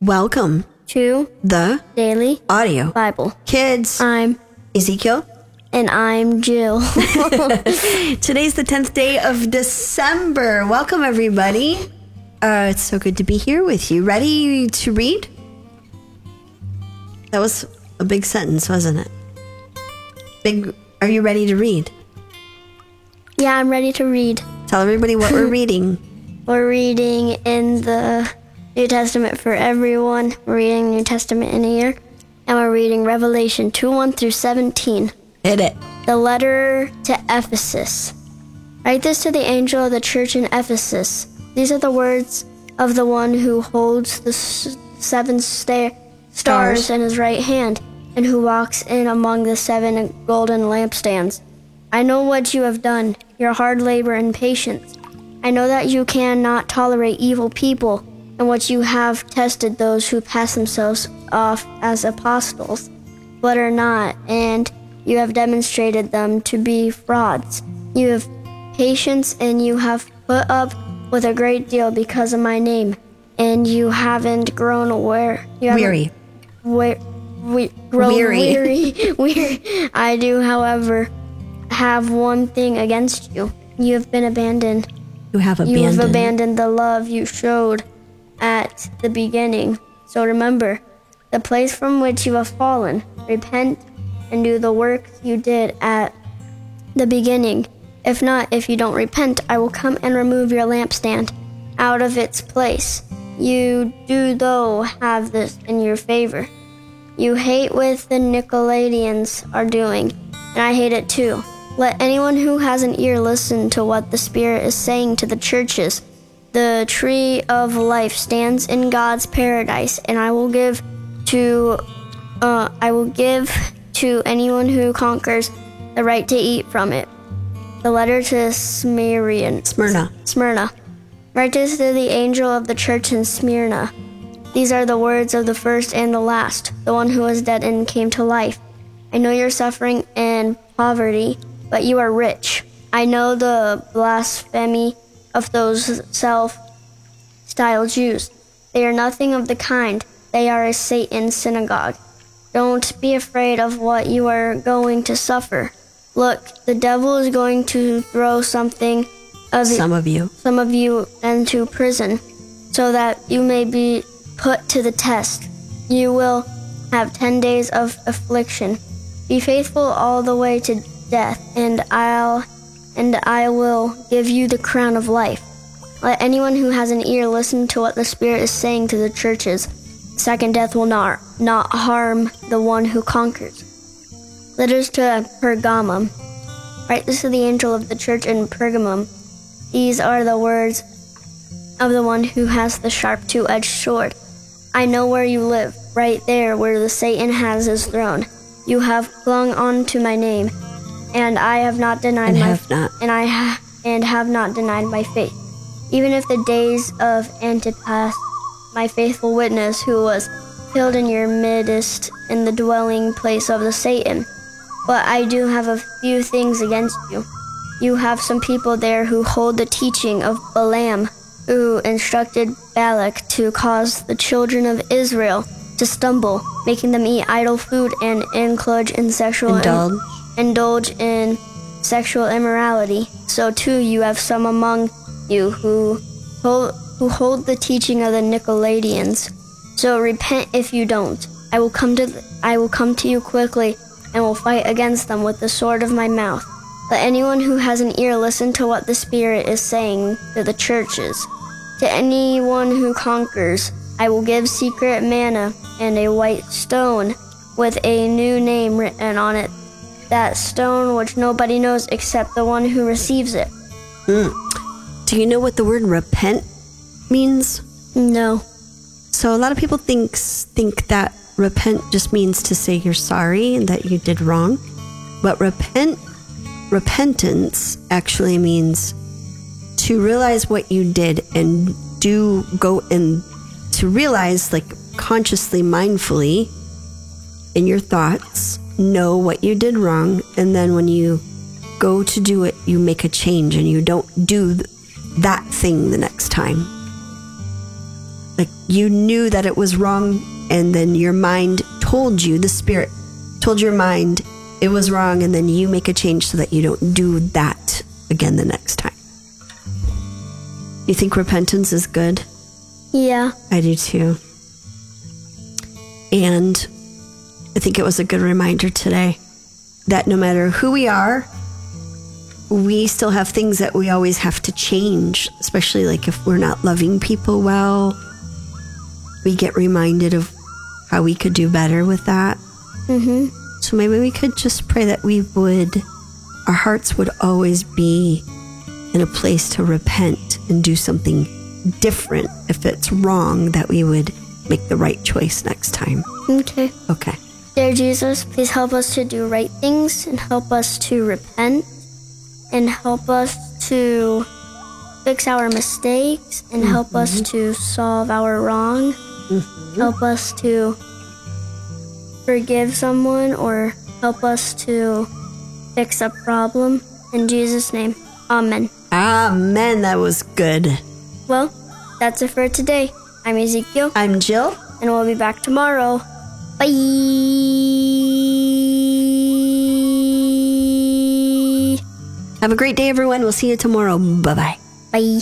Welcome to the Daily audio Bible. kids. I'm Ezekiel. and I'm Jill. Today's the tenth day of December. Welcome everybody. Uh, it's so good to be here with you. Ready to read? That was a big sentence, wasn't it? Big. Are you ready to read? yeah, I'm ready to read. Tell everybody what we're reading. We're reading in the New Testament for everyone. We're reading New Testament in a year. And we're reading Revelation 2 1 through 17. Hit it. The letter to Ephesus. Write this to the angel of the church in Ephesus. These are the words of the one who holds the seven sta- stars Stars. in his right hand and who walks in among the seven golden lampstands. I know what you have done, your hard labor and patience. I know that you cannot tolerate evil people, and what you have tested those who pass themselves off as apostles, but are not, and you have demonstrated them to be frauds. You have patience, and you have put up with a great deal because of my name, and you haven't grown aware. You Weary. we- we- grown Weary. weary. weary. I do, however, have one thing against you. You have been abandoned. You have abandoned. You have abandoned the love you showed at the beginning. So remember the place from which you have fallen. Repent and do the work you did at the beginning. If not, if you don't repent, I will come and remove your lampstand out of its place. You do, though, have this in your favor. You hate what the Nicolaitans are doing, and I hate it too. Let anyone who has an ear listen to what the Spirit is saying to the churches. The tree of life stands in God's paradise, and I will give to uh, I will give to anyone who conquers the right to eat from it. The letter to Smyrna. Smyrna. Smyrna. Write this to the angel of the church in Smyrna. These are the words of the first and the last, the one who was dead and came to life. I know your suffering and poverty, but you are rich. I know the blasphemy of those self styled Jews. They are nothing of the kind, they are a Satan's synagogue. Don't be afraid of what you are going to suffer. Look, the devil is going to throw something of Some of you. some of you into prison, so that you may be put to the test. You will have ten days of affliction. Be faithful all the way to death, and I'll and I will give you the crown of life. Let anyone who has an ear listen to what the Spirit is saying to the churches. Second death will not not harm the one who conquers. Letters to Pergamum. Write this to the angel of the church in Pergamum. These are the words of the one who has the sharp two edged sword. I know where you live, right there where the Satan has his throne. You have clung on to my name, and I have not denied And my have not. and I ha- and have not denied my faith. Even if the days of Antipas, my faithful witness, who was killed in your midst in the dwelling place of the Satan. But I do have a few things against you. You have some people there who hold the teaching of Balaam, who instructed Balak to cause the children of Israel to stumble, making them eat idol food and indulge in sexual Indulge. Indulge in sexual immorality. So too you have some among you who hold, who hold the teaching of the Nicolaitans. So repent if you don't. I will come to I will come to you quickly and will fight against them with the sword of my mouth. Let anyone who has an ear listen to what the Spirit is saying to the churches. To anyone who conquers, I will give secret manna and a white stone with a new name written on it. That stone which nobody knows except the one who receives it. Hmm. Do you know what the word repent means? No. So a lot of people thinks think that repent just means to say you're sorry and that you did wrong. But repent repentance actually means to realize what you did and do go and to realize like consciously mindfully in your thoughts know what you did wrong and then when you go to do it you make a change and you don't do th- that thing the next time Like you knew that it was wrong, and then your mind told you, the spirit told your mind it was wrong, and then you make a change so that you don't do that again the next time. You think repentance is good? Yeah. I do too. And I think it was a good reminder today that no matter who we are, we still have things that we always have to change, especially like if we're not loving people well. We get reminded of how we could do better with that. Mm-hmm. So maybe we could just pray that we would, our hearts would always be in a place to repent and do something different if it's wrong, that we would make the right choice next time. Okay. Okay. Dear Jesus, please help us to do right things and help us to repent and help us to fix our mistakes and help us mm-hmm. to solve our wrong. Mm-hmm. Help us to forgive someone or help us to fix a problem. In Jesus' name, Amen. Amen. That was good. Well, that's it for today. I'm Ezekiel, I'm Jill. and we'll be back tomorrow. Bye. Have a great day, everyone. We'll see you tomorrow. Bye bye. Bye.